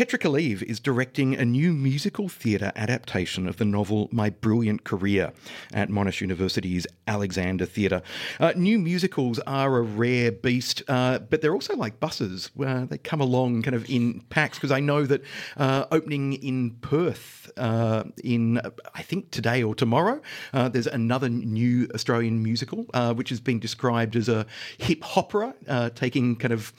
Petra Kalive is directing a new musical theatre adaptation of the novel My Brilliant Career at Monash University's Alexander Theatre. Uh, new musicals are a rare beast, uh, but they're also like buses. Uh, they come along kind of in packs because I know that uh, opening in Perth uh, in, I think, today or tomorrow, uh, there's another new Australian musical which has been described as a hip opera, taking kind of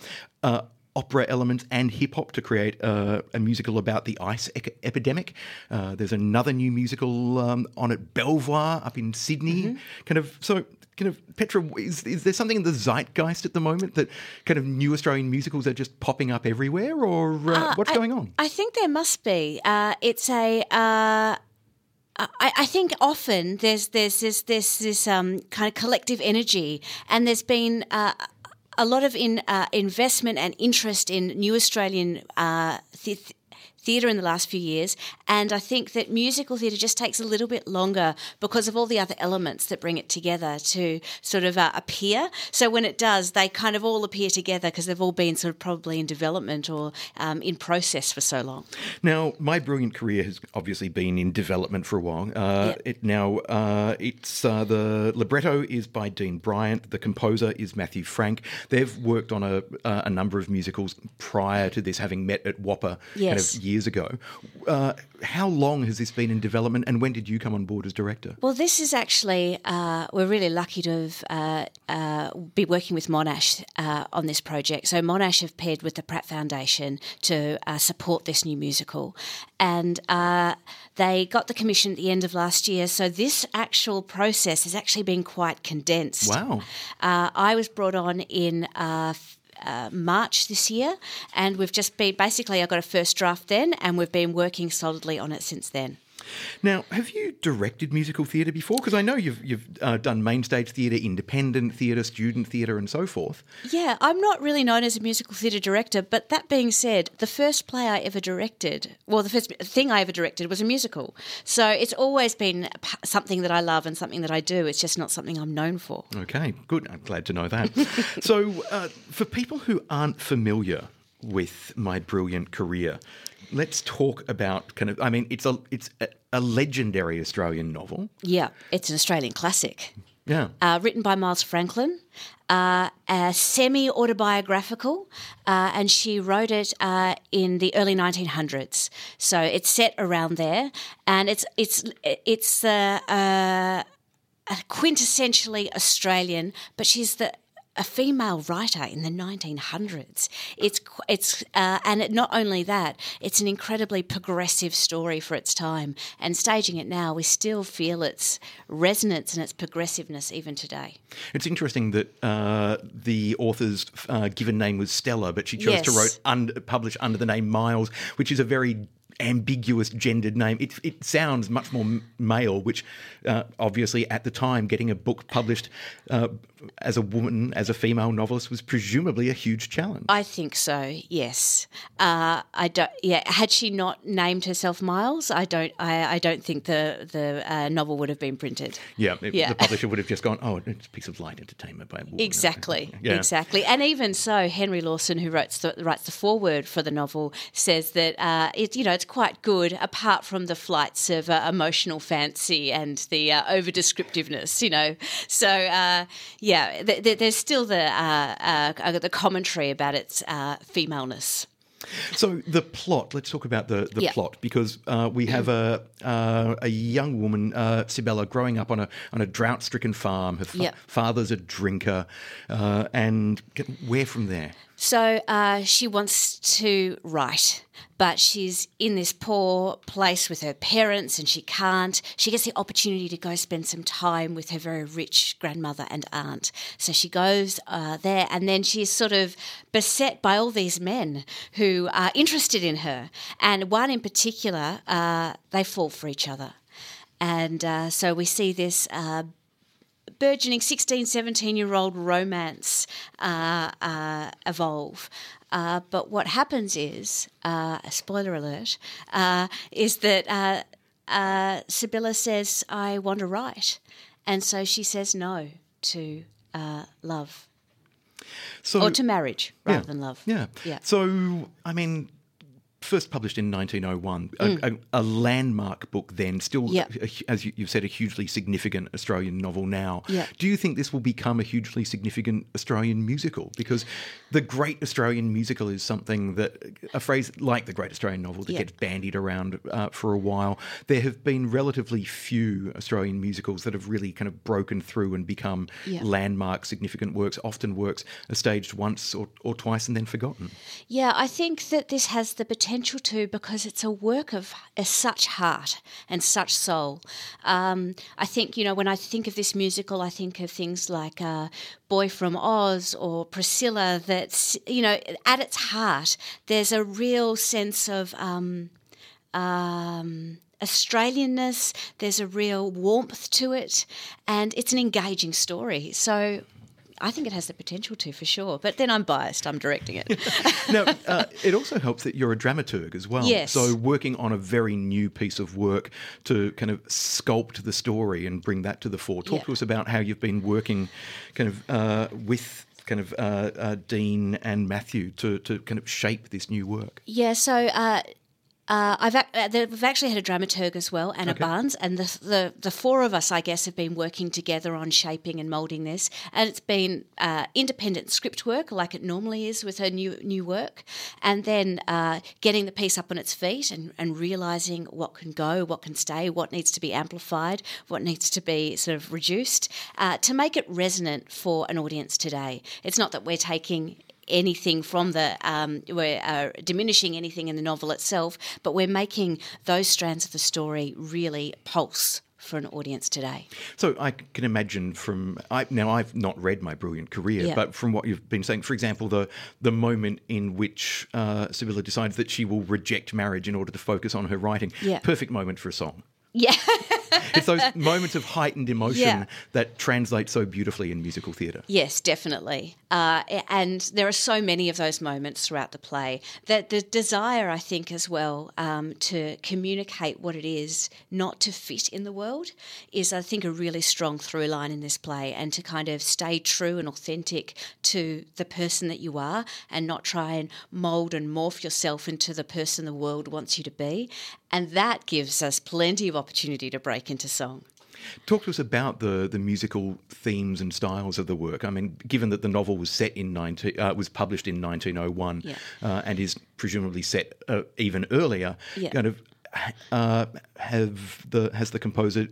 opera elements and hip hop to create uh, a musical about the ice e- epidemic. Uh, there's another new musical um, on at Belvoir up in Sydney. Mm-hmm. Kind of so. Kind of Petra, is, is there something in the zeitgeist at the moment that kind of new Australian musicals are just popping up everywhere, or uh, uh what's I, going on? I think there must be. Uh, it's a. Uh, I, I, think often there's there's this this this um, kind of collective energy, and there's been uh, a lot of in, uh, investment and interest in new Australian uh, th- theatre in the last few years, and I think that musical theatre just takes a little bit longer because of all the other elements that bring it together to sort of uh, appear. So when it does, they kind of all appear together because they've all been sort of probably in development or um, in process for so long. Now, my brilliant career has obviously been in development for a while. Uh, yep. It now uh, it's uh, the libretto is by Dean Bryant, the composer is Matthew Frank. They've worked on a, uh, a number of musicals prior to this, having met at WAAPA yes. kind of years ago. Uh, how long has this been in development, and when did you come on board as director? Well, this is actually uh, we're really lucky to have uh, uh, be working with Monash uh, on this project. So Monash have paired with the Pratt Foundation to uh, support this new musical, and uh, they got the commission at the end of last year. So this actual process has actually been quite condensed. Wow! I was brought on in uh, March this year, and we've just been basically I got a first draft then, and we've been working solidly on it since then. Now, have you directed musical theatre before? Because I know you've you've uh, done main stage theatre, independent theatre, student theatre, and so forth. Yeah, I'm not really known as a musical theatre director, but that being said, the first play I ever directed, well, the first thing I ever directed was a musical. So it's always been something that I love and something that I do. It's just not something I'm known for. Okay, good. I'm glad to know that. so, uh, for people who aren't familiar with my brilliant career, let's talk about kind of. I mean, it's a it's a, legendary Australian novel. Yeah, it's an Australian classic. Yeah, uh, written by Miles Franklin, uh, semi autobiographical, uh, and she wrote it uh, in the early 1900s. So it's set around there, and it's it's it's uh, uh, quintessentially Australian, but she's the a female writer in the 1900s. It's it's uh, and it, not only that, it's an incredibly progressive story for its time. And staging it now, we still feel its resonance and its progressiveness even today. It's interesting that uh, the author's uh, given name was Stella, but she chose yes. to write un- publish under the name Miles, which is a very ambiguous gendered name. It, it sounds much more male, which uh, obviously at the time getting a book published uh, as a woman, as a female novelist, was presumably a huge challenge. I think so. Yes. Uh, I don't. Yeah. Had she not named herself Miles, I don't. I, I don't think the the uh, novel would have been printed. Yeah, it, yeah. The publisher would have just gone, "Oh, it's a piece of light entertainment by a woman." Exactly. Yeah. Exactly. And even so, Henry Lawson, who writes the writes the foreword for the novel, says that uh, it you know it's quite good apart from the flights of uh, emotional fancy and the uh, over descriptiveness. You know. So yeah yeah, th- th- there's still the uh, uh, the commentary about its uh, femaleness. So the plot. Let's talk about the, the plot because uh, we have a uh, a young woman, uh, Sybylla, growing up on a on a drought stricken farm. Her fa- father's a drinker, uh, and where from there? So uh, she wants to write, but she's in this poor place with her parents and she can't. She gets the opportunity to go spend some time with her very rich grandmother and aunt. So she goes uh, there and then she's sort of beset by all these men who are interested in her. And one in particular, uh, they fall for each other. And uh, so we see this uh, burgeoning 16, 17 year old romance uh, uh, evolve. Uh, but what happens is, uh, spoiler alert, uh, is that uh, uh, Sybylla says, I want to write. And so she says no to uh, love So, or to marriage rather yeah, than love. Yeah. Yeah. So, I mean, first published in 1901, a, a, a landmark book then, still, Mm. A- as you- you've said, a hugely significant Australian novel now. Yeah. Do you think this will become a hugely significant Australian musical? Because the Great Australian Musical is something that, a phrase like the Great Australian Novel that Yeah. gets bandied around uh, for a while. There have been relatively few Australian musicals that have really kind of broken through and become Yeah. landmark, significant works, often works are staged once or, or twice and then forgotten. Yeah, I think that this has the potential to because it's a work of such heart and such soul. Um, I think, you know, when I think of this musical, I think of things like uh, Boy from Oz or Priscilla, that's, you know, at its heart, there's a real sense of. Um, um, Australianness, there's a real warmth to it, and it's an engaging story. So I think it has the potential to, for sure. But then I'm biased, I'm directing it. now, uh, it also helps that you're a dramaturg as well. Yes. So, working on a very new piece of work to kind of sculpt the story and bring that to the fore. Talk Yeah. to us about how you've been working kind of uh, with kind of uh, uh, Dean and Matthew to, to kind of shape this new work. Yeah, so uh, I've uh, we've actually had a dramaturg as well, Anna Barnes, and the, the the four of us, I guess, have been working together on shaping and moulding this, and it's been uh, independent script work, like it normally is with her new new work, and then uh, getting the piece up on its feet and, and realizing what can go, what can stay, what needs to be amplified, what needs to be sort of reduced, uh, to make it resonant for an audience today. It's not that we're taking anything from the um, we're uh, diminishing anything in the novel itself, but we're making those strands of the story really pulse for an audience today. So I can imagine from I, now I've not read my brilliant career, Yeah. but from what you've been saying, for example, the the moment in which uh, Sybylla decides that she will reject marriage in order to focus on her writing, Yeah. perfect moment for a song. Yeah, It's those moments of heightened emotion Yeah. that translate so beautifully in musical theatre. Yes, definitely. Uh, and there are so many of those moments throughout the play. That the desire, I think, as well, um, to communicate what it is not to fit in the world is, I think, a really strong through line in this play, and to kind of stay true and authentic to the person that you are, and not try and mold and morph yourself into the person the world wants you to be. And that gives us plenty of opportunity to break into song. Talk to us about the the musical themes and styles of the work. I mean, given that the novel was set in 19, uh, was published in 1901 Yeah. uh, and is presumably set uh, even earlier, Yeah. kind of uh, have the has the composer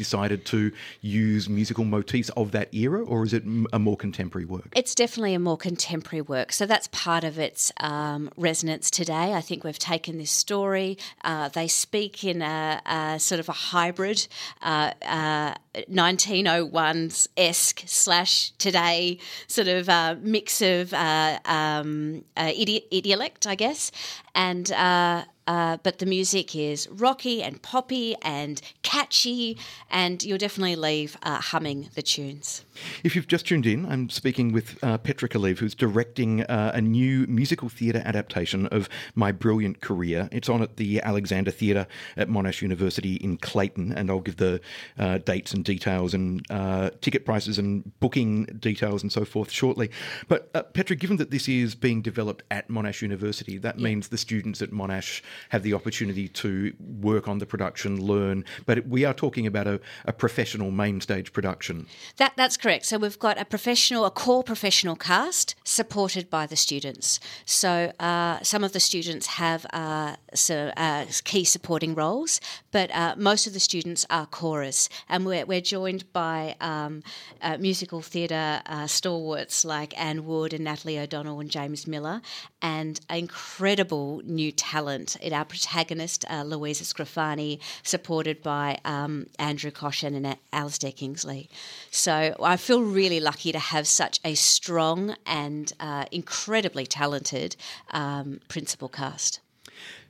decided to use musical motifs of that era, or is it a more contemporary work? It's definitely a more contemporary work. So that's part of its um, resonance today. I think we've taken this story, uh, they speak in a, a sort of a hybrid. Uh, uh, 1901 esque slash today sort of uh, mix of uh, um, uh, idi- idiolect, I guess, and uh, uh, but the music is rocky and poppy and catchy, and you'll definitely leave uh, humming the tunes. If you've just tuned in, I'm speaking with uh, Petra Kalive, who's directing uh, a new musical theatre adaptation of My Brilliant Career. It's on at the Alexander Theatre at Monash University in Clayton, and I'll give the uh, dates and details and uh, ticket prices and booking details and so forth shortly. But uh, Petra, given that this is being developed at Monash University, that means the students at Monash have the opportunity to work on the production, learn. But we are talking about a, a professional main stage production. That that's correct. So we've got a professional, a core professional cast supported by the students. So uh, some of the students have uh, so, uh, key supporting roles, but uh, most of the students are chorus, and we're, we're joined by um, uh, musical theatre uh, stalwarts like Anne Wood and Natalie O'Donnell and James Miller, and incredible new talent in our protagonist Louisa Scrofani, supported by um, Andrew Coshan and Alistair Kingsley. So I feel really lucky to have such a strong and uh, incredibly talented um, principal cast.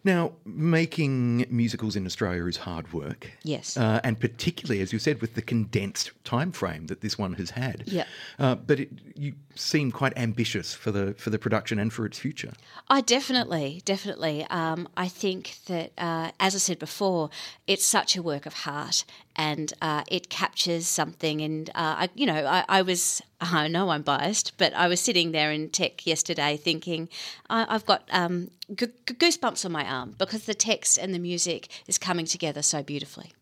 Now, making musicals in Australia is hard work. Yes. Uh, and particularly, as you said, with the condensed time frame that this one has had. Yeah. Uh, but it, you seem quite ambitious for the for the production and for its future. I definitely, definitely. Um, I think that, uh, as I said before, it's such a work of heart, and uh, it captures something. And uh, I, you know, I, I, was, I know I'm biased, but I was sitting there in tech yesterday thinking, I, have got um, g- goosebumps on my arm because the text and the music is coming together so beautifully.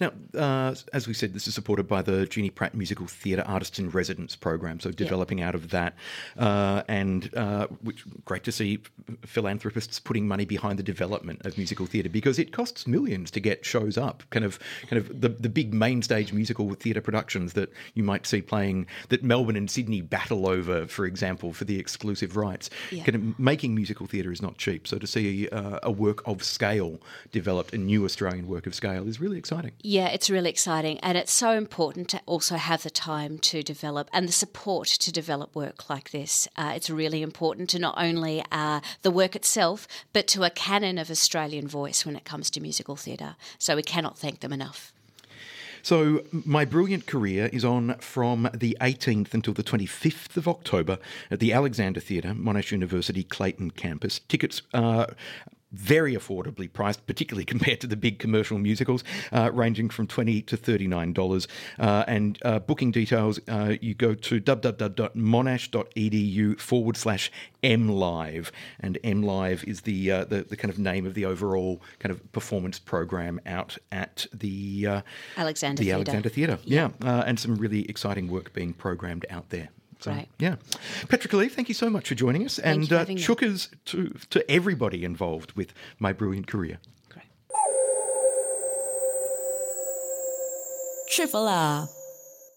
Now, uh, as we said, this is supported by the Jeannie Pratt Musical Theatre Artist in Residence program, so developing out of that, uh, and uh, which great to see philanthropists putting money behind the development of musical theatre because it costs millions to get shows up. Kind of, kind of the the big main stage musical theatre productions that you might see playing that Melbourne and Sydney battle over, for example, for the exclusive rights. Yeah. Kind of making musical theatre is not cheap, so to see uh, a work of scale developed, a new Australian work of scale, is really exciting. Yeah, it's really exciting. And it's so important to also have the time to develop and the support to develop work like this. Uh, it's really important to not only uh, the work itself, but to a canon of Australian voice when it comes to musical theatre. So we cannot thank them enough. So, My Brilliant Career is on from the 18th until the 25th of October at the Alexander Theatre, Monash University Clayton campus. Tickets are very affordably priced, particularly compared to the big commercial musicals, uh, ranging from 20 to $39. Uh, and uh, booking details, uh, you go to www.monash.edu forward slash MLive. And MLive is the, uh, the, the kind of name of the overall kind of performance program out at the uh, Alexander the Theatre. Alexander Theatre. Yeah, and some really exciting work being programmed out there. So, Right. Yeah. Petra Kalive, thank you so much for joining us. Thank and uh, chookers to, to everybody involved with my brilliant career. Great. Triple R.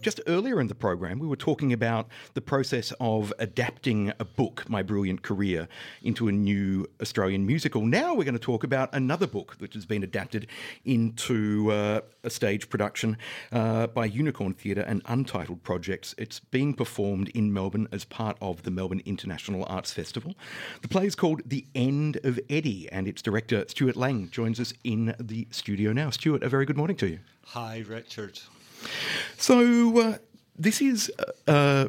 Just earlier in the program, we were talking about the process of adapting a book, My Brilliant Career, into a new Australian musical. Now we're going to talk about another book which has been adapted into uh, a stage production uh, by Unicorn Theatre and Untitled Projects. It's being performed in Melbourne as part of the Melbourne International Arts Festival. The play is called The End of Eddy, and its director, Stewart Laing, joins us in the studio now. Stewart, a very good morning to you. Hi, Richard. So uh, this is uh,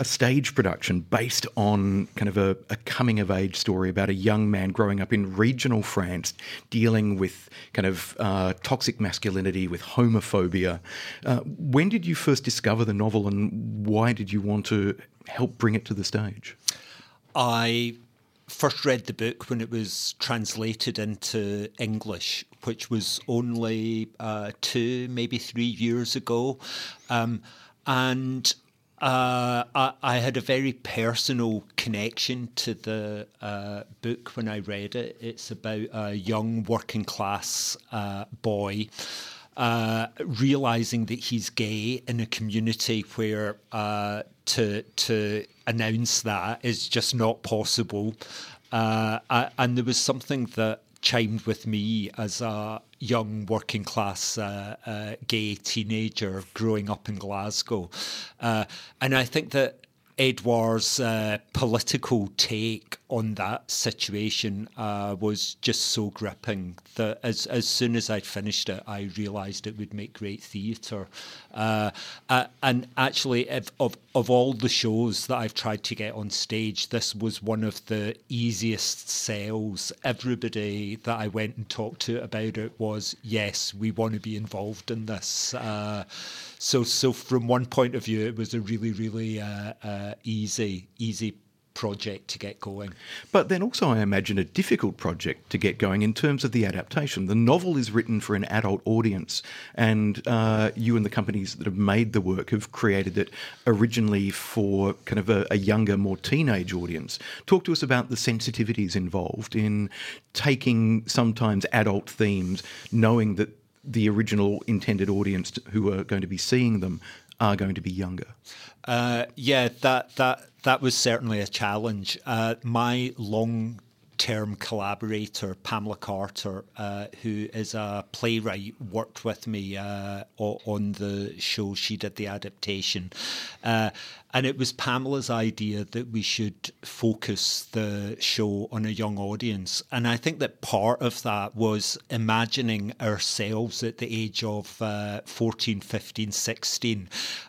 a stage production based on kind of a, a coming of age story about a young man growing up in regional France, dealing with kind of uh, toxic masculinity, with homophobia. Uh, when did you first discover the novel, and why did you want to help bring it to the stage? I first read the book when it was translated into English, which was only uh, two, maybe three years ago. Um, and uh, I, I, had a very personal connection to the uh, book when I read it. It's about a young working class uh, boy. Uh, realizing that he's gay in a community where uh, to to announce that is just not possible, uh, and there was something that chimed with me as a young working class uh, uh, gay teenager growing up in Glasgow. Uh, and I think that Edouard's uh, political take on that situation uh, was just so gripping that as, as soon as I'd finished it, I realised it would make great theatre. Uh, uh, and actually, of, of, of all the shows that I've tried to get on stage, this was one of the easiest sales. Everybody that I went and talked to about it was, yes, we want to be involved in this. So, so from one point of view, it was a really, really uh, uh, easy, easy project to get going. But then also, I imagine, a difficult project to get going in terms of the adaptation. The novel is written for an adult audience, and uh, you and the companies that have made the work have created it originally for kind of a, a younger, more teenage audience. Talk to us about the sensitivities involved in taking sometimes adult themes, knowing that the original intended audience who are going to be seeing them are going to be younger. Uh, yeah, that that that was certainly a challenge. Uh, my long term collaborator, Pamela Carter, uh, who is a playwright, worked with me uh, on the show. She did the adaptation. Uh, and it was Pamela's idea that we should focus the show on a young audience. And I think that part of that was imagining ourselves at the age of uh, 14, 15, 16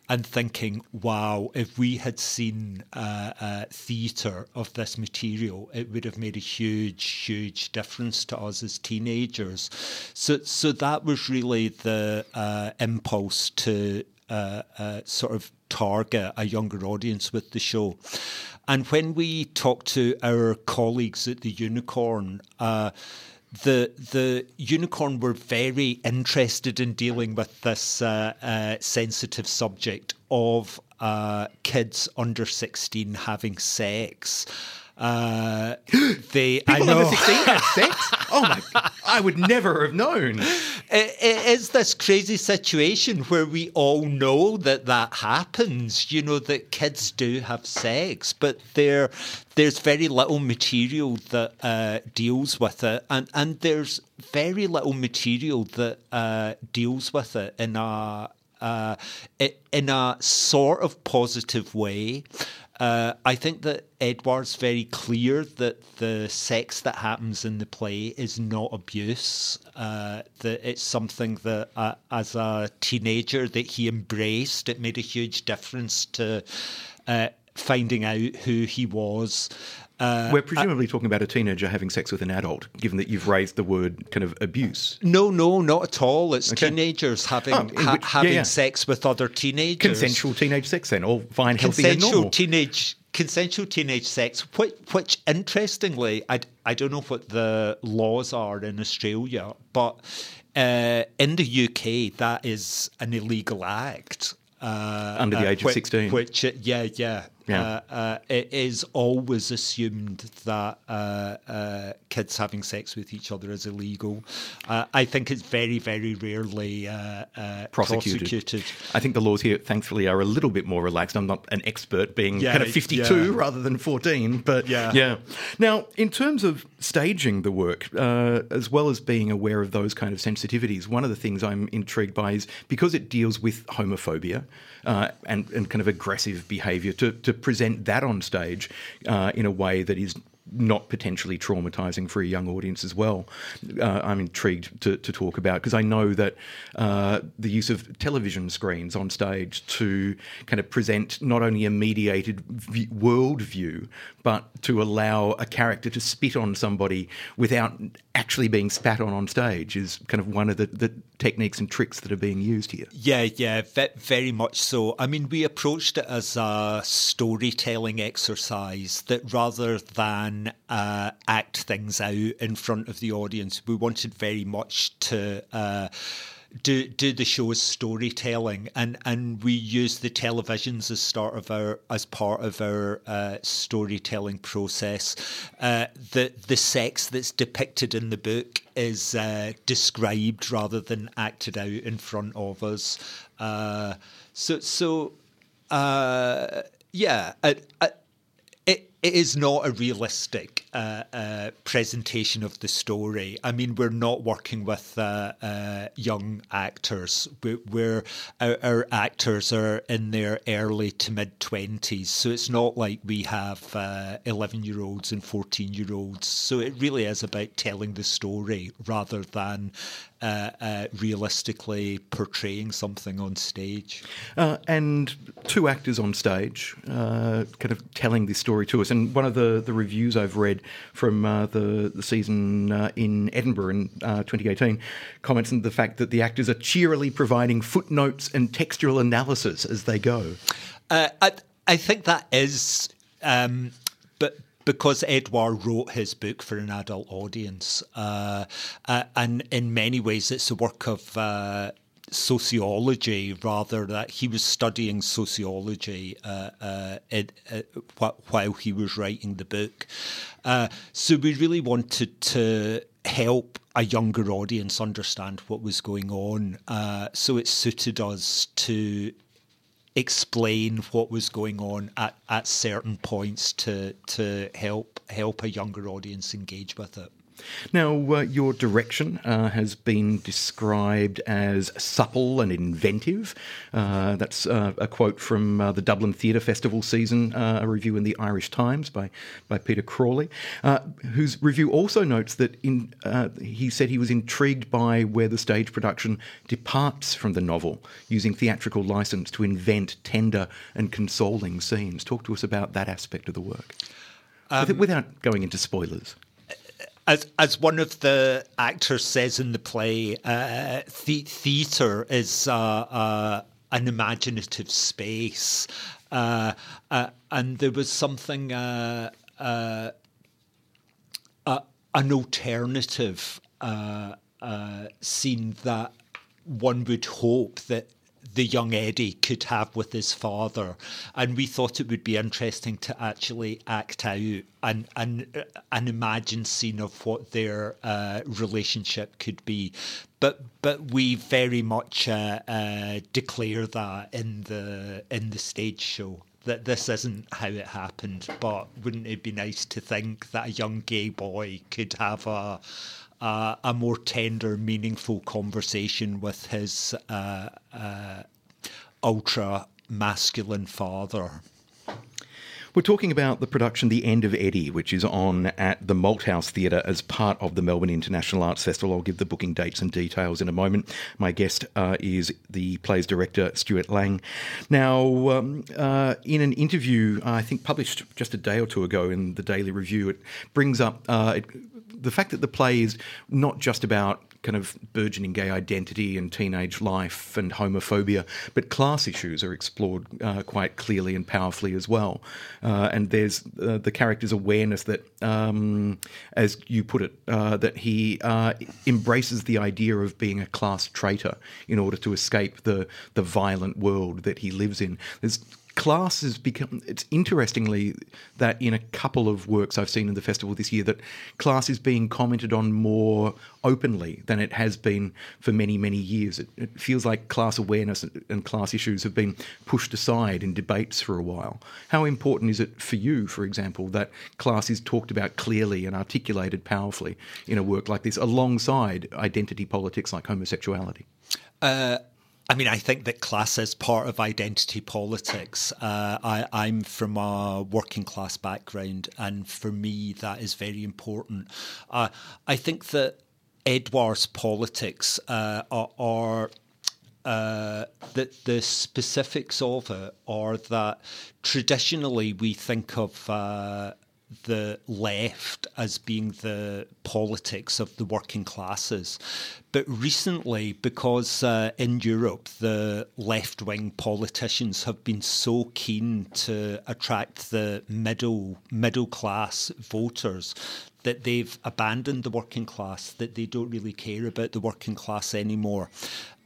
and thinking, wow, if we had seen uh, uh, theatre of this material, it would have made a huge, huge difference to us as teenagers. So, so that was really the uh, impulse to uh, uh, sort of target a younger audience with the show. And when we talked to our colleagues at the Unicorn, uh, the the unicorn were very interested in dealing with this uh, uh, sensitive subject of uh, kids under sixteen having sex. Uh, they, People I know. under 16 have sex? Oh my, I would never have known. it, it is this crazy situation where we all know that that happens. You know that kids do have sex, but there there's very little material that uh, deals with it, and and there's very little material that uh, deals with it in a uh, in a sort of positive way. Uh, I think that Edward's very clear that the sex that happens in the play is not abuse. Uh, that it's something that, uh, as a teenager, that he embraced. It made a huge difference to uh, finding out who he was. Uh, We're presumably talking about a teenager having sex with an adult, given that you've raised the word kind of abuse. no, no, not at all. It's Okay. teenagers having Oh, in ha- which- yeah, having yeah. sex with other teenagers. Consensual teenage sex, then, all fine, healthy, and consensual normal. teenage consensual teenage sex which, which interestingly I, I don't know what the laws are in Australia but uh, in the UK that is an illegal act uh, Under the uh, age of 16. which uh, yeah yeah Yeah. Uh, uh, it is always assumed that uh, uh, kids having sex with each other is illegal. Uh, I think it's very, very rarely uh, Prosecuted. prosecuted. I think the laws here, thankfully, are a little bit more relaxed. I'm not an expert, being Yeah, kind of 52 yeah. rather than 14, but Yeah. yeah. Now, in terms of staging the work, uh, as well as being aware of those kind of sensitivities, one of the things I'm intrigued by is because it deals with homophobia uh, and, and kind of aggressive behaviour, to, to present that on stage uh, in a way that is not potentially traumatizing for a young audience as well. Uh, I'm intrigued to, to talk about because I know that uh, the use of television screens on stage to kind of present not only a mediated v- world view, but to allow a character to spit on somebody without actually being spat on on stage is kind of one of the, the techniques and tricks that are being used here. Yeah, yeah, very much so. I mean, we approached it as a storytelling exercise that rather than uh, act things out in front of the audience, we wanted very much to. Uh, do do the show as storytelling, and and we use the televisions as start of our as part of our uh, storytelling process. Uh, the the sex that's depicted in the book is uh, described rather than acted out in front of us. Uh, so so uh, yeah. It, is not a realistic uh, uh, presentation of the story. I mean, we're not working with uh, uh, young actors. We're, our, our actors are in their early to mid twenties, so it's not like we have eleven year olds and fourteen year olds. So it really is about telling the story rather than uh, uh, realistically portraying something on stage. Uh, and two actors on stage, uh, kind of telling this story to us. And one of the, the reviews I've read from uh, the, the season uh, in Edinburgh in uh, 2018 comments on the fact that the actors are cheerily providing footnotes and textual analysis as they go. Uh, I, I think that is, um, but because Edward wrote his book for an adult audience, uh, uh, and in many ways it's a work of uh, sociology rather that he was studying sociology uh, uh, it, uh, while he was writing the book. Uh, so we really wanted to help a younger audience understand what was going on. Uh, so it suited us to explain what was going on at, at certain points to to help help a younger audience engage with it. Now, uh, your direction uh, has been described as supple and inventive. Uh, that's uh, a quote from uh, the Dublin Theatre Festival season, uh, a review in the Irish Times by, by Peter Crawley, whose review also notes that in, he said he was intrigued by where the stage production departs from the novel, using theatrical license to invent tender and consoling scenes. Talk to us about that aspect of the work. Um, without going into spoilers as as one of the actors says in the play, uh, the- theatre is uh, uh, an imaginative space, uh, uh, and there was something uh, an alternative scene that one would hope that the young Eddy could have with his father, and we thought it would be interesting to actually act out and and an imagined scene of what their uh, relationship could be. But but we very much uh, uh, declare that in the in the stage show that this isn't how it happened. But wouldn't it be nice to think that a young gay boy could have a uh, a more tender, meaningful conversation with his uh, uh, ultra masculine father. We're talking about the production The End of Eddy, which is on at the Malthouse Theatre as part of the Melbourne International Arts Festival. I'll give the booking dates and details in a moment. My guest uh, is the play's director, Stewart Laing. Now, um, uh, in an interview, I think published just a day or two ago in the Daily Review, it brings up uh, it, the fact that the play is not just about kind of burgeoning gay identity and teenage life and homophobia, but class issues are explored uh, quite clearly and powerfully as well. Uh, and there's uh, the character's awareness that, um, as you put it, uh, that he uh, embraces the idea of being a class traitor in order to escape the the violent world that he lives in. There's class has become it's interestingly that in a couple of works I've seen in the festival this year that class is being commented on more openly than it has been for many many years. It, it, feels like class awareness and class issues have been pushed aside in debates for a while. How important is it for you for example that class is talked about clearly and articulated powerfully in a work like this alongside identity politics like homosexuality? Uh, I mean, I think that class is part of identity politics. Uh, I, am from a working class background, and for me, that is very important. Uh, I think that Edward's politics uh, are, uh, that the specifics of it are that traditionally we think of uh, the left as being the politics of the working classes. But recently, because uh, in Europe the left wing politicians have been so keen to attract the middle middle class voters that they've abandoned the working class, that they don't really care about the working class anymore.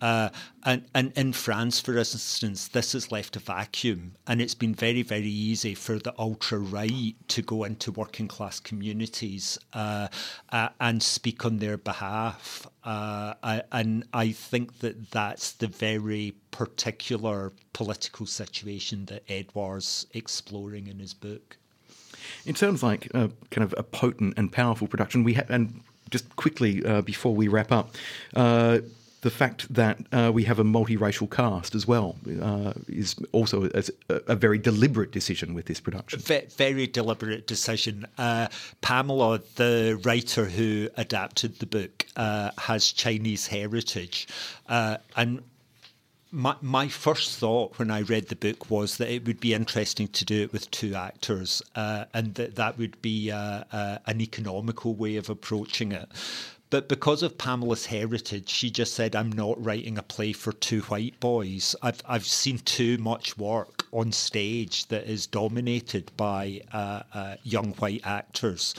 Uh, and, and in France, for instance, this has left a vacuum, and it's been very, very easy for the ultra right to go into working class communities uh, uh, and speak on their behalf. Uh, I, and I think that that's the very particular political situation that Edouard's exploring in his book. It sounds like kind of a potent and powerful production. We ha- and just quickly uh, before we wrap up, the fact that uh, we have a multiracial cast as well uh, is also a, a, very deliberate decision with this production. V- very deliberate decision. Uh, Pamela, the writer who adapted the book, uh, has Chinese heritage, uh, and my my first thought when I read the book was that it would be interesting to do it with two actors, uh, and that that would be uh, uh, an economical way of approaching it. But because of Pamela's heritage, she just said, I'm not writing a play for two white boys. I've, I've seen too much work on stage that is dominated by uh, uh, young white actors.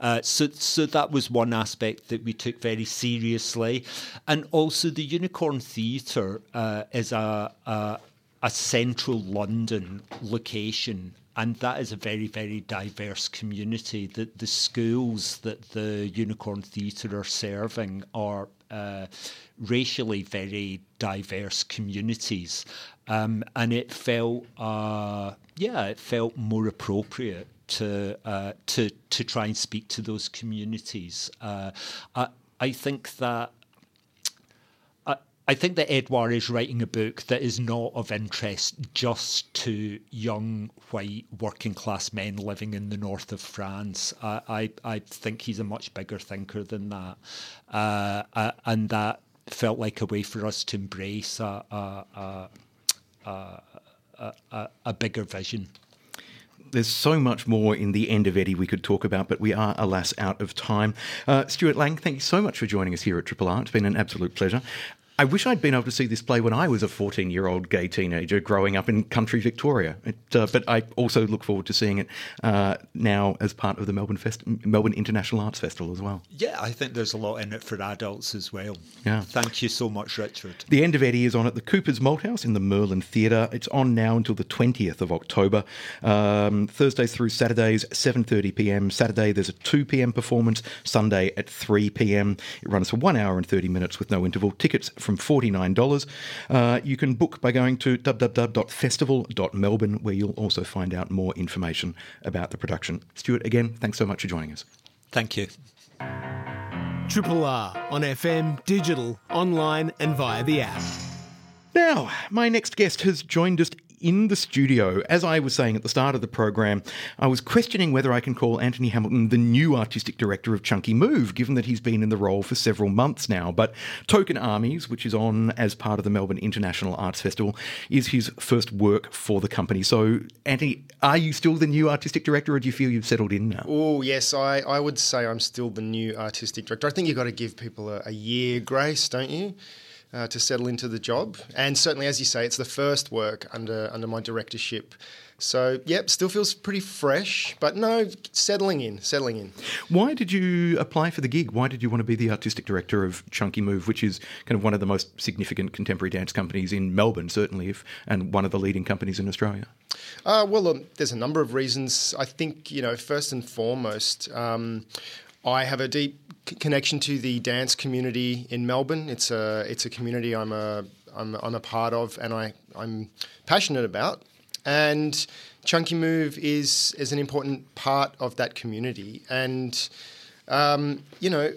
Uh, so, so that was one aspect that we took very seriously. And also, the Unicorn Theatre uh, is a, a, a central London location and that is a very, very diverse community. that the schools that the Unicorn Theatre are serving are uh, racially very diverse communities. Um, and it felt, uh, yeah, it felt more appropriate to uh, to to try and speak to those communities. Uh, I I think that. I think that Edouard is writing a book that is not of interest just to young white working class men living in the north of France. I, I, I think he's a much bigger thinker than that. Uh, uh, and that felt like a way for us to embrace a, a, a, a, bigger vision. There's so much more in the end of Eddy we could talk about, but we are, alas, out of time. Uh, Stewart Laing, thank you so much for joining us here at Triple R. It's been an absolute pleasure. I wish I'd been able to see this play when I was a 14 year old gay teenager growing up in country Victoria. It, uh, but I also look forward to seeing it uh, now as part of the Melbourne, Fest- Melbourne International Arts Festival as well. Yeah, I think there's a lot in it for adults as well. Yeah. Thank you so much, Richard. The End of Eddy is on at the Cooper's Malthouse in the Merlin Theatre. It's on now until the 20th of October. Um, Thursdays through Saturdays, 7.30pm. Saturday there's a 2pm performance. Sunday at 3pm. It runs for 1 hour and 30 minutes with no interval. Tickets from $49. Uh, you can book by going to www.festival.melbourne, where you'll also find out more information about the production. Stewart, again, thanks so much for joining us. Thank you. Triple R on FM, digital, online, and via the app. Now, my next guest has joined us in the studio. As I was saying at the start of the program, I was questioning whether I can call Anthony Hamilton the new artistic director of Chunky Move, given that he's been in the role for several months now. But Token Armies, which is on as part of the Melbourne International Arts Festival, is his first work for the company. So, Anthony, are you still the new artistic director, or do you feel you've settled in now? Oh, yes, I, I would say I'm still the new artistic director. I think you've got to give people a, a year grace, don't you? Uh, to settle into the job. And certainly, as you say, it's the first work under under my directorship. So, yep, still feels pretty fresh, but no, settling in, settling in. Why did you apply for the gig? Why did you want to be the artistic director of Chunky Move, which is kind of one of the most significant contemporary dance companies in Melbourne, certainly, if, and one of the leading companies in Australia? Uh, well, um, there's a number of reasons. I think, you know, first and foremost, um, I have a deep connection to the dance community in Melbourne. It's a it's a community I'm a I'm, I'm a part of and I I'm passionate about. And Chunky Move is is an important part of that community. And um, you know,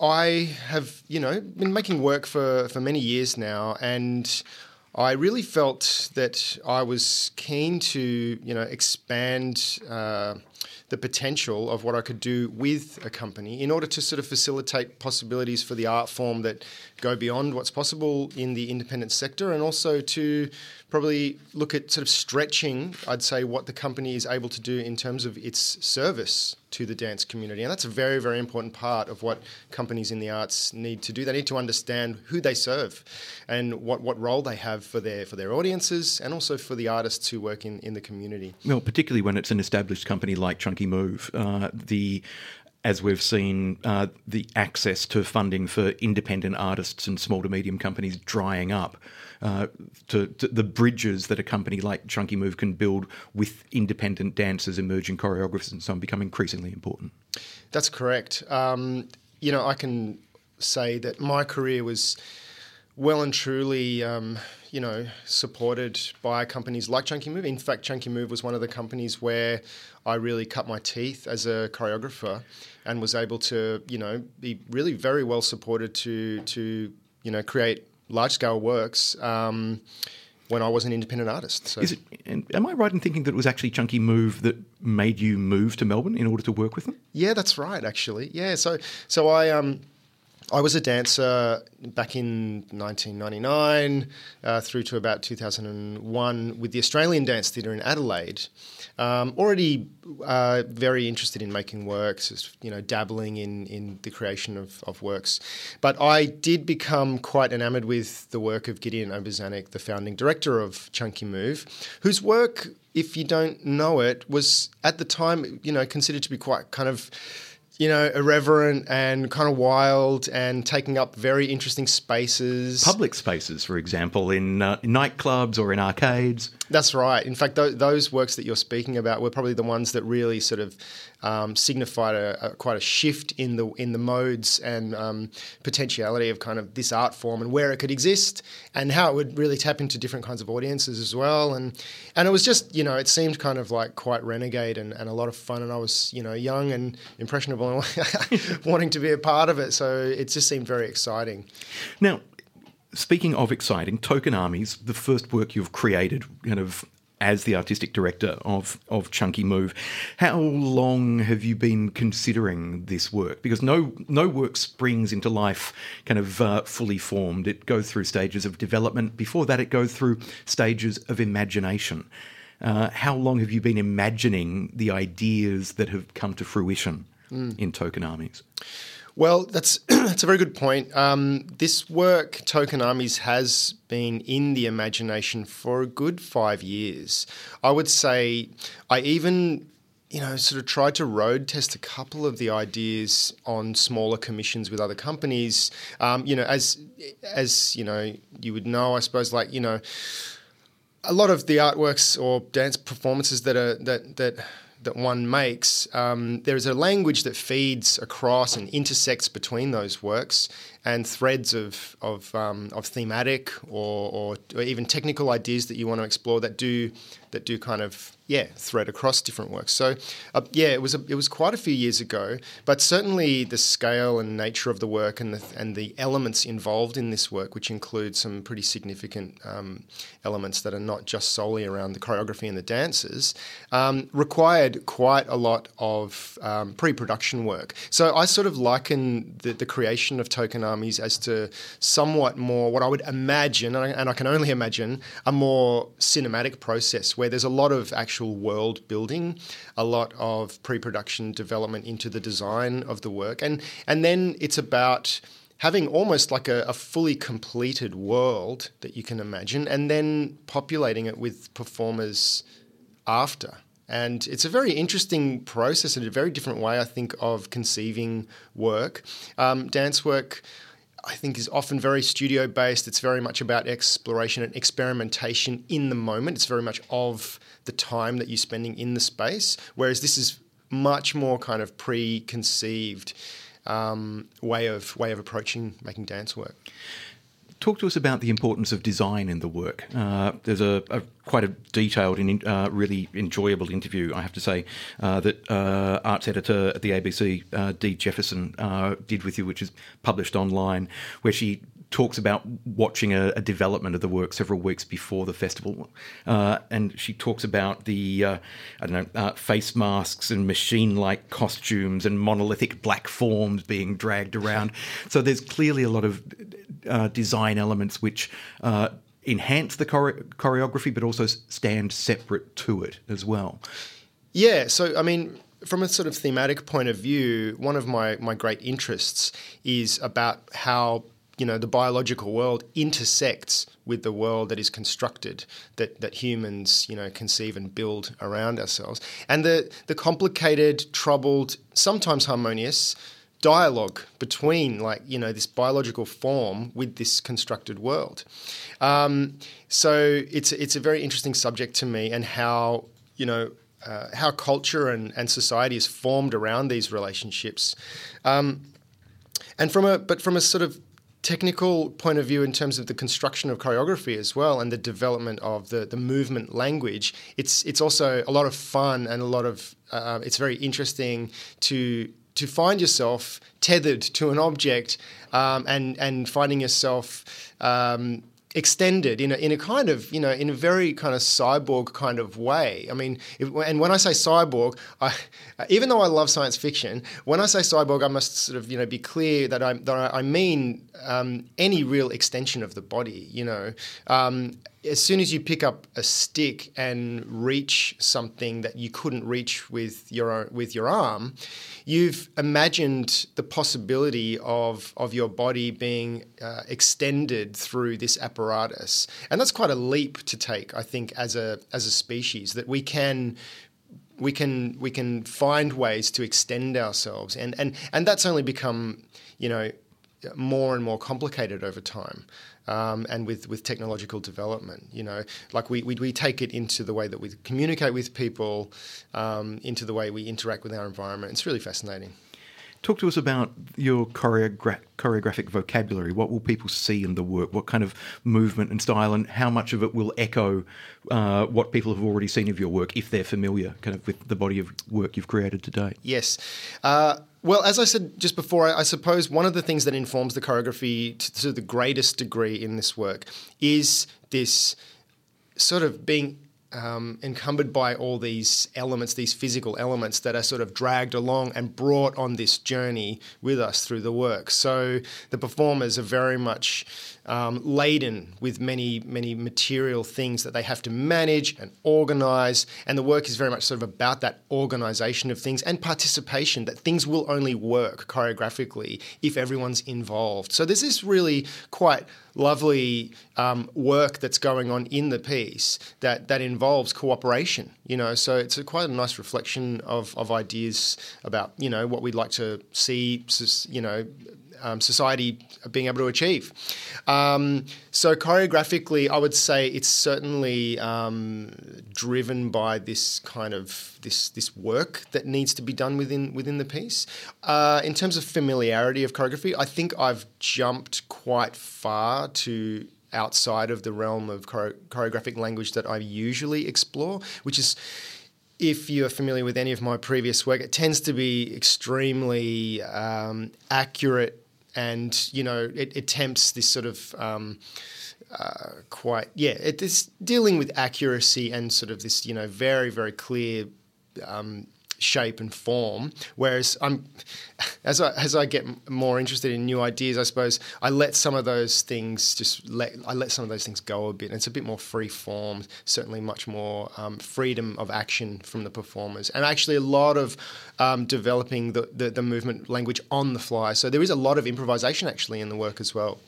I have you know been making work for for many years now, and I really felt that I was keen to you know expand. Uh, the potential of what I could do with a company in order to sort of facilitate possibilities for the art form that go beyond what's possible in the independent sector and also to probably look at sort of stretching, I'd say, what the company is able to do in terms of its service to the dance community. And that's a very, very important part of what companies in the arts need to do. They need to understand who they serve and what, what role they have for their for their audiences and also for the artists who work in, in the community. Well, particularly when it's an established company like Chunky Move, uh, the as we've seen uh, the access to funding for independent artists and small to medium companies drying up. Uh, to, to, the bridges that a company like Chunky Move can build with independent dancers, emerging choreographers, and so on become increasingly important. That's correct. Um, you know, I can say that my career was well and truly, um, you know, supported by companies like Chunky Move. In fact, Chunky Move was one of the companies where I really cut my teeth as a choreographer and was able to, you know, be really very well supported to to you know create large scale works. Um, when I was an independent artist. So. Is it, am I right in thinking that it was actually Chunky Move that made you move to Melbourne in order to work with them? Yeah, that's right. Actually, yeah. So, so I um, I was a dancer back in 1999 uh, through to about 2001 with the Australian Dance Theatre in Adelaide. Um, already uh, very interested in making works, you know, dabbling in, in the creation of, of works. But I did become quite enamored with the work of Gideon Obarzanek, the founding director of Chunky Move, whose work, if you don't know it, was at the time, you know, considered to be quite kind of you know, irreverent and kind of wild and taking up very interesting spaces. Public spaces, for example, in, uh, nightclubs or in arcades. That's right. In fact, th- those works that you're speaking about were probably the ones that really sort of um, signified a, a, quite a shift in the in the modes and um, potentiality of kind of this art form and where it could exist and how it would really tap into different kinds of audiences as well. And and it was just you know it seemed kind of like quite renegade and, and a lot of fun. And I was you know young and impressionable and wanting to be a part of it. So it just seemed very exciting. Now, speaking of exciting, Token Armies, the first work you've created, kind of as the artistic director of, of Chunky Move. How long have you been considering this work? Because no no work springs into life kind of uh, fully formed. It goes through stages of development. Before that, it goes through stages of imagination. Uh, how long have you been imagining the ideas that have come to fruition mm. in Token Armies? Well, that's that's a very good point. Um, this work, Token Armies, has been in the imagination for a good five years. I would say I even you know, sort of tried to road test a couple of the ideas on smaller commissions with other companies. Um, you know, as as you know, you would know, I suppose, like you know, a lot of the artworks or dance performances that are that that that one makes, um, there is a language that feeds across and intersects between those works and threads of of, um, of thematic or, or, or, even technical ideas that you want to explore that do that do kind of yeah thread across different works. So uh, yeah, it was a, it was quite a few years ago, but certainly the scale and nature of the work and the and the elements involved in this work, which include some pretty significant um, elements that are not just solely around the choreography and the dances, um, required quite a lot of um, pre-production work. So I sort of liken the, the creation of Token Um, Armies as to somewhat more what I would imagine, and I, and I can only imagine, a more cinematic process where there's a lot of actual world building, a lot of pre-production development into the design of the work, and and then it's about having almost like a, a, fully completed world that you can imagine, and then populating it with performers after. And it's a very interesting process and a very different way, I think, of conceiving work. Um, dance work I think is often very studio based. It's very much about exploration and experimentation in the moment. It's very much of the time that you're spending in the space, whereas this is much more kind of preconceived um, way of way of approaching making dance work. Talk to us about the importance of design in the work. Uh, there's a, a, quite a detailed and uh, really enjoyable interview, I have to say, uh, that uh, arts editor at the ABC, uh, Dee Jefferson, uh, did with you, which is published online, where she talks about watching a, a, development of the work several weeks before the festival, uh, and she talks about the uh, I don't know uh, face masks and machine-like costumes and monolithic black forms being dragged around. So there's clearly a lot of uh, design elements which uh, enhance the chore- choreography, but also stand separate to it as well. Yeah. So I mean from a sort of thematic point of view, one of my, my great interests is about how you know the biological world intersects with the world that is constructed that that humans you know conceive and build around ourselves. And the the complicated troubled sometimes harmonious dialogue between like you know this biological form with this constructed world. Um, so it's it's a very interesting subject to me and how you know uh, how culture and, and society is formed around these relationships. Um, and from a but from a sort of technical point of view in terms of the construction of choreography as well and the development of the, the movement language it's it's also a lot of fun and a lot of uh, it's very interesting to to find yourself tethered to an object um, and and finding yourself um, extended in a, in a kind of you know in a very kind of cyborg kind of way. I mean, if, and when I say cyborg, I, even though I love science fiction, when I say cyborg, I must sort of you know be clear that I that I mean um, any real extension of the body. You know, um, as soon as you pick up a stick and reach something that you couldn't reach with your own, with your arm, you've imagined the possibility of of your body being uh, extended through this apparatus, and that's quite a leap to take, I think, as a as a species that we can we can we can find ways to extend ourselves, and and and that's only become you know more and more complicated over time. Um, and with, with technological development, you know, like we, we, we take it into the way that we communicate with people, um, into the way we interact with our environment. It's really fascinating. Talk to us about your choreogra- choreographic vocabulary. What will people see in the work? What kind of movement and style, and how much of it will echo uh, what people have already seen of your work if they're familiar kind of with the body of work you've created today? Yes. Uh, well, as I said just before, I, I, suppose one of the things that informs the choreography to, to the greatest degree in this work is this sort of being um, encumbered by all these elements, these physical elements that are sort of dragged along and brought on this journey with us through the work. So the performers are very much um, laden with many, many material things that they have to manage and organize. And the work is very much sort of about that organization of things and participation, that things will only work choreographically if everyone's involved. So there's this really quite lovely um, work that's going on in the piece that, that involves cooperation, you know. So it's a, quite a nice reflection of, of ideas about, you know, what we'd like to see, you know, um, society being able to achieve. Um, so choreographically, I would say it's certainly um, driven by this kind of this this work that needs to be done within within the piece. Uh, in terms of familiarity of choreography, I think I've jumped quite far to outside of the realm of chore- choreographic language that I usually explore, which is if you're familiar with any of my previous work, it tends to be extremely um, accurate and you know it, attempts this sort of um, uh, quite yeah it is dealing with accuracy and sort of this you know very very clear um, shape and form. Whereas I'm, as I as I get more interested in new ideas, I suppose I let some of those things just let I let some of those things go a bit. And it's a bit more free form, certainly much more um, freedom of action from the performers, and actually a lot of um, developing the, the the movement language on the fly. So there is a lot of improvisation actually in the work as well.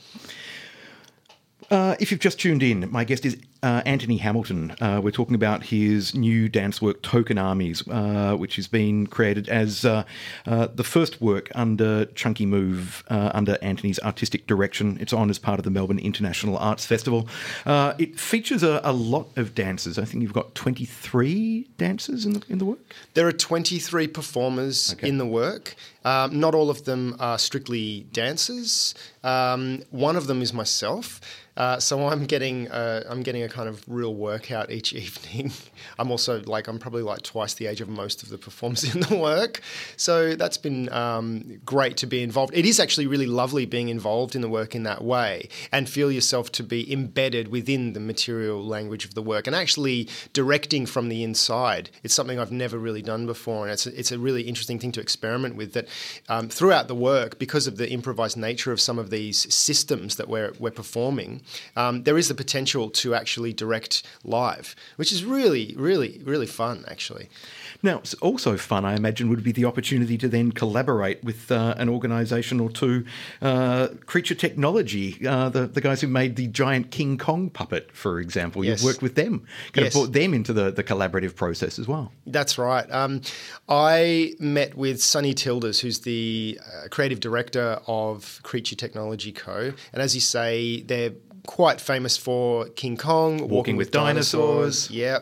Uh, if you've just tuned in, my guest is uh, Anthony Hamilton. Uh, we're talking about his new dance work, Token Armies, uh, which has been created as uh, uh, the first work under Chunky Move, under Anthony's artistic direction. It's on as part of the Melbourne International Arts Festival. it features a, a, lot of dancers. I think you've got 23 dancers in the, in the work? There are 23 performers okay. in the work. Um, not all of them are strictly dancers. Um, one of them is myself. Uh, so I'm getting uh, I'm getting a kind of real workout each evening. I'm also like I'm probably like twice the age of most of the performers in the work, so that's been um, great to be involved. It is actually really lovely being involved in the work in that way and feel yourself to be embedded within the material language of the work and actually directing from the inside. It's something I've never really done before, and it's a, it's a really interesting thing to experiment with. That um, throughout the work, because of the improvised nature of some of these systems that we're we're performing um, there is the potential to actually direct live, which is really, really, really fun, actually. Now, it's also fun, I imagine, would be the opportunity to then collaborate with uh, an organisation or two. Uh, Creature Technology, uh, the, the guys who made the giant King Kong puppet, for example. Yes. You've worked with them, kind yes. of brought them into the, the collaborative process as well. That's right. Um, I met with Sonny Tilders, who's the uh, creative director of Creature Technology Co. And as you say, they're quite famous for King Kong, Walking, Walking with, with, Dinosaurs. dinosaurs. Yeah.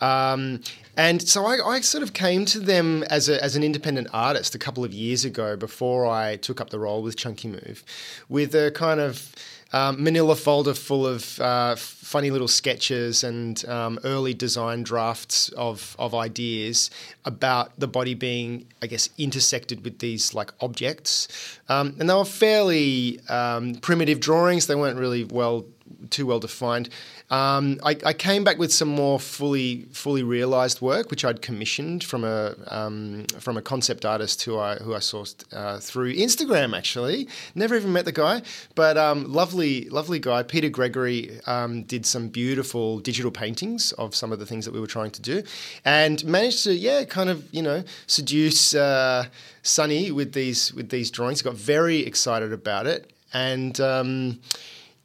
Um, and so I, I, sort of came to them as, a, as an independent artist a couple of years ago before I took up the role with Chunky Move with a kind of um, manila folder full of uh, funny little sketches and um, early design drafts of, of ideas about the body being, I guess, intersected with these like objects. Um, and they were fairly um, primitive drawings. They weren't really well too well defined. Um, I, I, came back with some more fully fully realised work, which I'd commissioned from a um, from a concept artist who I who I sourced uh, through Instagram. Actually, never even met the guy, but um, lovely lovely guy. Peter Gregory um, did some beautiful digital paintings of some of the things that we were trying to do, and managed to yeah kind of you know seduce. Uh, Sonny with these with these drawings, got very excited about it, and um,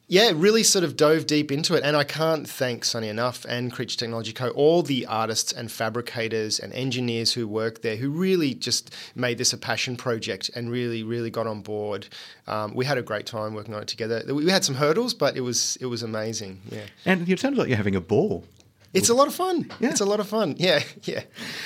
yeah, really sort of dove deep into it. And I can't thank Sonny enough and Creature Technology Co., all the artists and fabricators and engineers who work there who really just made this a passion project and really, really got on board. Um, we had a great time working on it together. We had some hurdles, but it was it was amazing. Yeah. And it sounds like you're having a ball. It's a lot of fun. Yeah. It's a lot of fun. Yeah, yeah.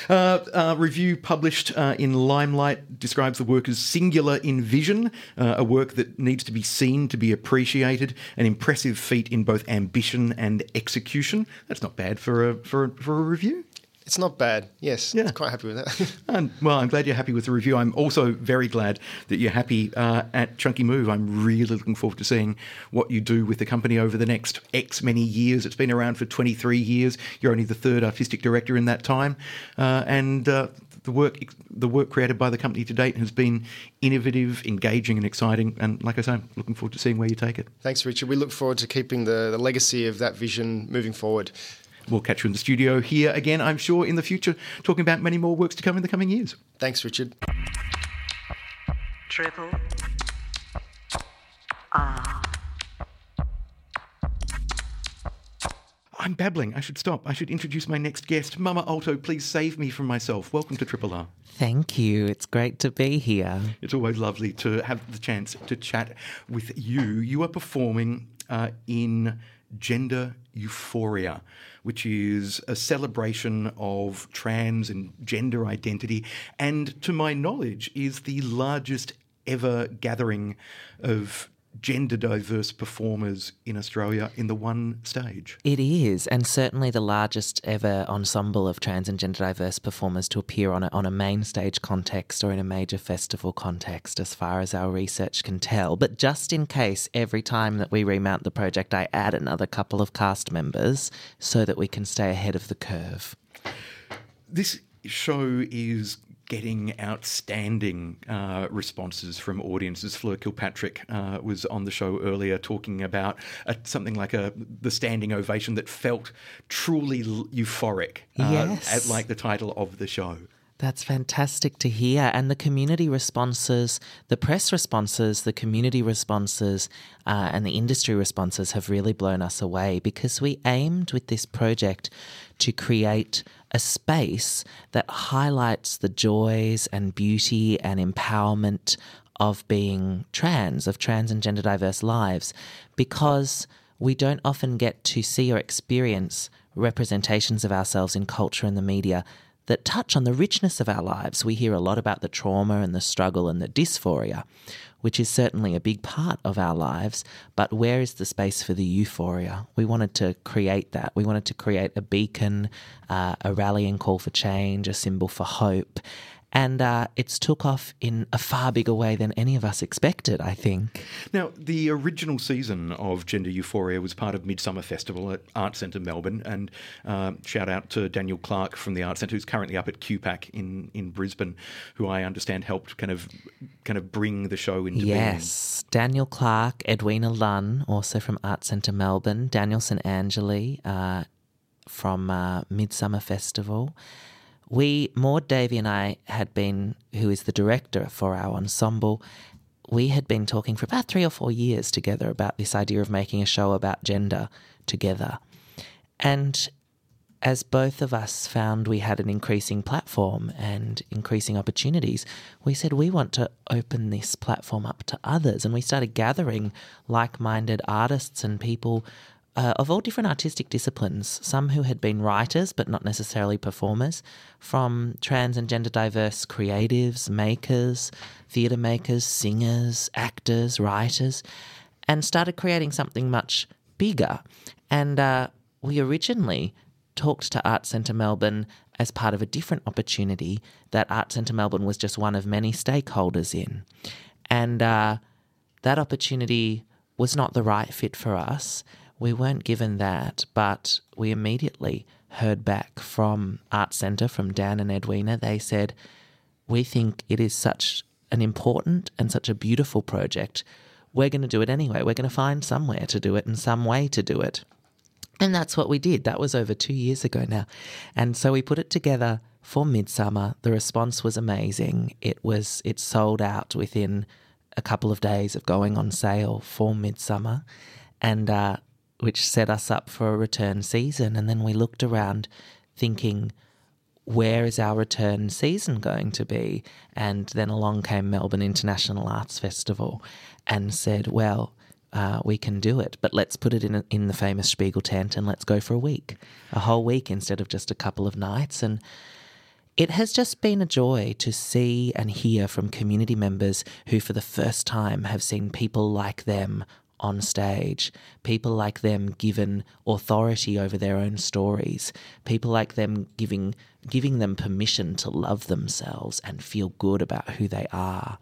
Uh, uh, review published uh, in Limelight describes the work as singular in vision, uh, a work that needs to be seen to be appreciated, an impressive feat in both ambition and execution. That's not bad for a for a, for a review. It's not bad. Yes, Yeah. I'm quite happy with that. And, well, I'm glad you're happy with the review. I'm also very glad that you're happy uh, at Chunky Move. I'm really looking forward to seeing what you do with the company over the next X many years. It's been around for 23 years. You're only the third artistic director in that time, uh, and. Uh, the work, the work created by the company to date has been innovative, engaging, and exciting. And like I say, I'm looking forward to seeing where you take it. Thanks, Richard. We look forward to keeping the, the legacy of that vision moving forward. We'll catch you in the studio here again, I'm sure, in the future, talking about many more works to come in the coming years. Thanks, Richard. Triple R. I'm babbling. I should stop. I should introduce my next guest. Mama Alto, please save me from myself. Welcome to Triple R. Thank you. It's great to be here. It's always lovely to have the chance to chat with you. You are performing uh, in Gender Euphoria, which is a celebration of trans and gender identity, and to my knowledge, is the largest ever gathering of gender diverse performers in Australia in the one stage. It is, and certainly the largest ever ensemble of trans and gender diverse performers to appear on a, on a main stage context or in a major festival context, as far as our research can tell. But just in case, every time that we remount the project, I add another couple of cast members so that we can stay ahead of the curve. This show is getting outstanding uh, responses from audiences. Fleur Kilpatrick uh, was on the show earlier talking about uh, something like a the standing ovation that felt truly euphoric, uh, Yes. at, like the title of the show. That's fantastic to hear. And the community responses, the press responses, the community responses, uh, and the industry responses have really blown us away because we aimed with this project to create a space that highlights the joys and beauty and empowerment of being trans, of trans and gender diverse lives, because we don't often get to see or experience representations of ourselves in culture and the media that touch on the richness of our lives. We hear a lot about the trauma and the struggle and the dysphoria, which is certainly a big part of our lives, but where is the space for the euphoria? We wanted to create that. We wanted to create a beacon, uh, a rallying call for change, a symbol for hope. And uh, it's took off in a far bigger way than any of us expected, I think. Now, the original season of Gender Euphoria was part of Midsummer Festival at Art Centre Melbourne, and uh, shout out to Daniel Clark from the Art Centre, who's currently up at QPAC in, in Brisbane, who I understand helped kind of kind of bring the show into being. Yes, Daniel Clark, Edwina Lunn, also from Art Centre Melbourne, Daniel Santangeli uh, from uh, Midsummer Festival. We, Maude Davey and I had been, who is the director for our ensemble, we had been talking for about three or four years together about this idea of making a show about gender together. And as both of us found we had an increasing platform and increasing opportunities, we said we want to open this platform up to others. And we started gathering like minded artists and people uh, of all different artistic disciplines, some who had been writers but not necessarily performers, from trans and gender diverse creatives, makers, theatre makers, singers, actors, writers, and started creating something much bigger. And uh, we originally talked to Art Centre Melbourne as part of a different opportunity that Art Centre Melbourne was just one of many stakeholders in. And uh, that opportunity was not the right fit for us. We weren't given that, but we immediately heard back from Art Centre, from Dan and Edwina. They said, We think it is such an important and such a beautiful project. We're going to do it anyway. We're going to find somewhere to do it and some way to do it. And that's what we did. That was over two years ago now. And so we put it together for Midsummer. The response was amazing. It was it sold out within a couple of days of going on sale for Midsummer. and uh, which set us up for a return season. And then we looked around thinking, where is our return season going to be? And then along came Melbourne International Arts Festival and said, well, uh, we can do it, but let's put it in, a, in the famous Spiegel tent and let's go for a week, a whole week instead of just a couple of nights. And it has just been a joy to see and hear from community members who, for the first time, have seen people like them on stage, people like them given authority over their own stories, people like them giving giving them permission to love themselves and feel good about who they are.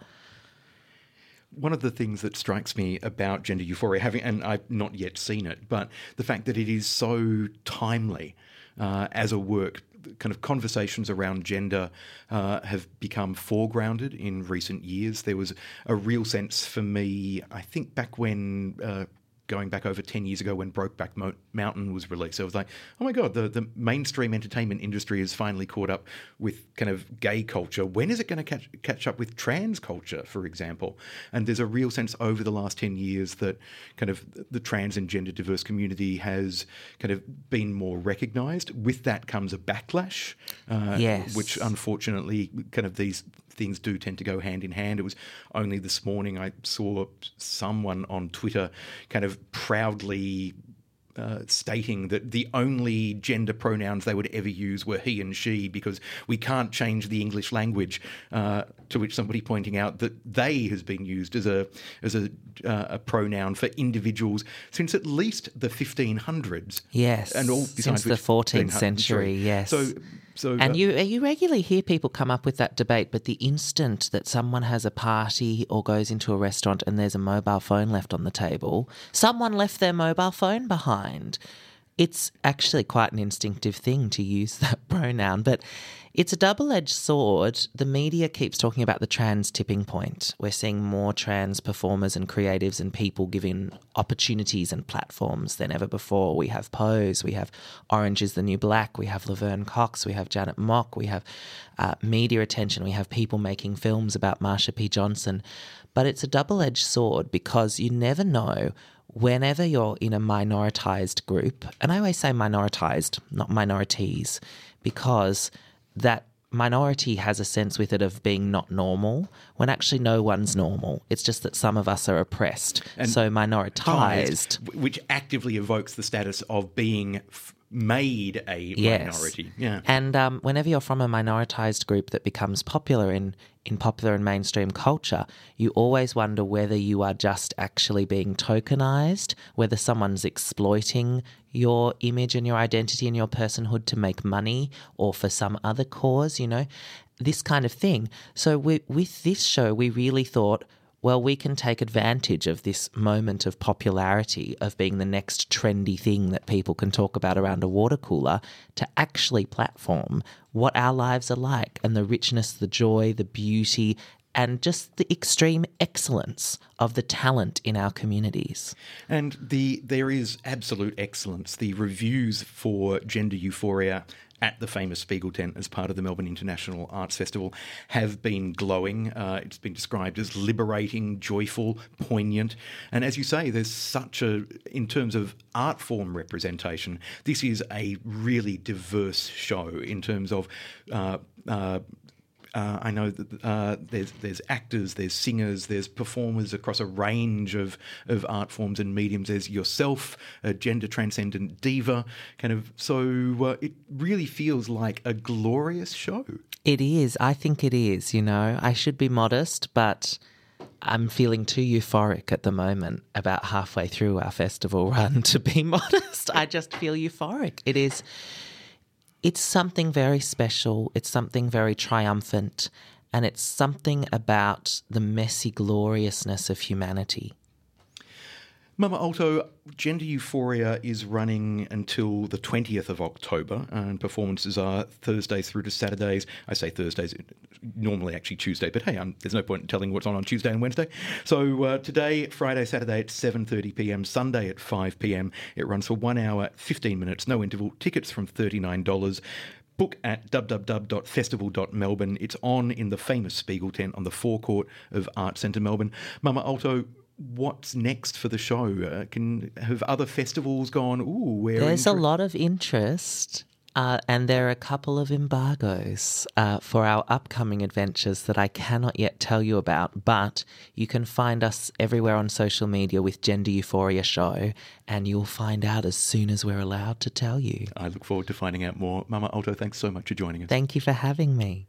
One of the things that strikes me about gender euphoria, having and I've not yet seen it, but the fact that it is so timely uh, as a work kind of conversations around gender uh, have become foregrounded in recent years. There was a real sense for me, I think, back when uh, going back over 10 years ago when Brokeback Mo- Mountain was released. it was like, oh my God, the, the mainstream entertainment industry has finally caught up with kind of gay culture. When is it going to catch, catch up with trans culture, for example? And there's a real sense over the last 10 years that kind of the trans and gender diverse community has kind of been more recognised. With that comes a backlash, uh, yes. which unfortunately kind of these things do tend to go hand in hand. It was only this morning I saw someone on Twitter kind of proudly uh, stating that the only gender pronouns they would ever use were he and she because we can't change the English language. Uh, to which somebody pointing out that they has been used as a as a, uh, a pronoun for individuals since at least the 1500s. Yes, and all since the 14th century. Yes. So so, and uh, you you regularly hear people come up with that debate, but the instant that someone has a party or goes into a restaurant and there's a mobile phone left on the table, someone left their mobile phone behind. It's actually quite an instinctive thing to use that pronoun, but it's a double edged sword. The media keeps talking about the trans tipping point. We're seeing more trans performers and creatives and people given opportunities and platforms than ever before. We have Pose, we have Orange is the New Black, we have Laverne Cox, we have Janet Mock, we have uh, media attention, we have people making films about Marsha P. Johnson. But it's a double edged sword because you never know whenever you're in a minoritized group, and I always say minoritized, not minorities, because that minority has a sense with it of being not normal when actually no one's normal. It's just that some of us are oppressed. And so minoritized. which actively evokes the status of being f- made a Yes. minority. Yeah. And um, whenever you're from a minoritized group that becomes popular in, in popular and mainstream culture, you always wonder whether you are just actually being tokenized, whether someone's exploiting your image and your identity and your personhood to make money or for some other cause, you know, this kind of thing. So we, with this show, we really thought, well, we can take advantage of this moment of popularity, of being the next trendy thing that people can talk about around a water cooler, to actually platform what our lives are like and the richness, the joy, the beauty, and just the extreme excellence of the talent in our communities. And the there is absolute excellence. The reviews for Gender Euphoria at the famous Spiegel tent as part of the Melbourne International Arts Festival have been glowing. Uh, it's been described as liberating, joyful, poignant. And as you say, there's such a, in terms of art form representation, this is a really diverse show in terms of. Uh, uh, uh, I know that uh, there's there's actors, there's singers, there's performers across a range of, of art forms and mediums. There's yourself, a gender transcendent diva, kind of. So uh, it really feels like a glorious show. It is. I think it is. You know, I should be modest, but I'm feeling too euphoric at the moment, about halfway through our festival run, to be modest. I just feel euphoric. It is. It's something very special. It's something very triumphant. And it's something about the messy gloriousness of humanity. Mama Alto, Gender Euphoria is running until the 20th of October, and performances are Thursdays through to Saturdays. I say Thursdays, normally actually Tuesday, but hey, um, there's no point in telling what's on on Tuesday and Wednesday. So uh, today, Friday, Saturday at 7:30 p.m., Sunday at 5 p.m. It runs for one hour, 15 minutes, no interval. Tickets from $39 book at www.festival.melbourne. It's on in the famous Spiegel tent on the forecourt of Art Centre Melbourne. Mama Alto, what's next for the show? Uh, can have other festivals gone? Ooh, we're There's a lot of interest. Uh, and there are a couple of embargoes uh, for our upcoming adventures that I cannot yet tell you about, but you can find us everywhere on social media with Gender Euphoria Show, and you'll find out as soon as we're allowed to tell you. I look forward to finding out more. Mama Alto, thanks so much for joining us. Thank you for having me.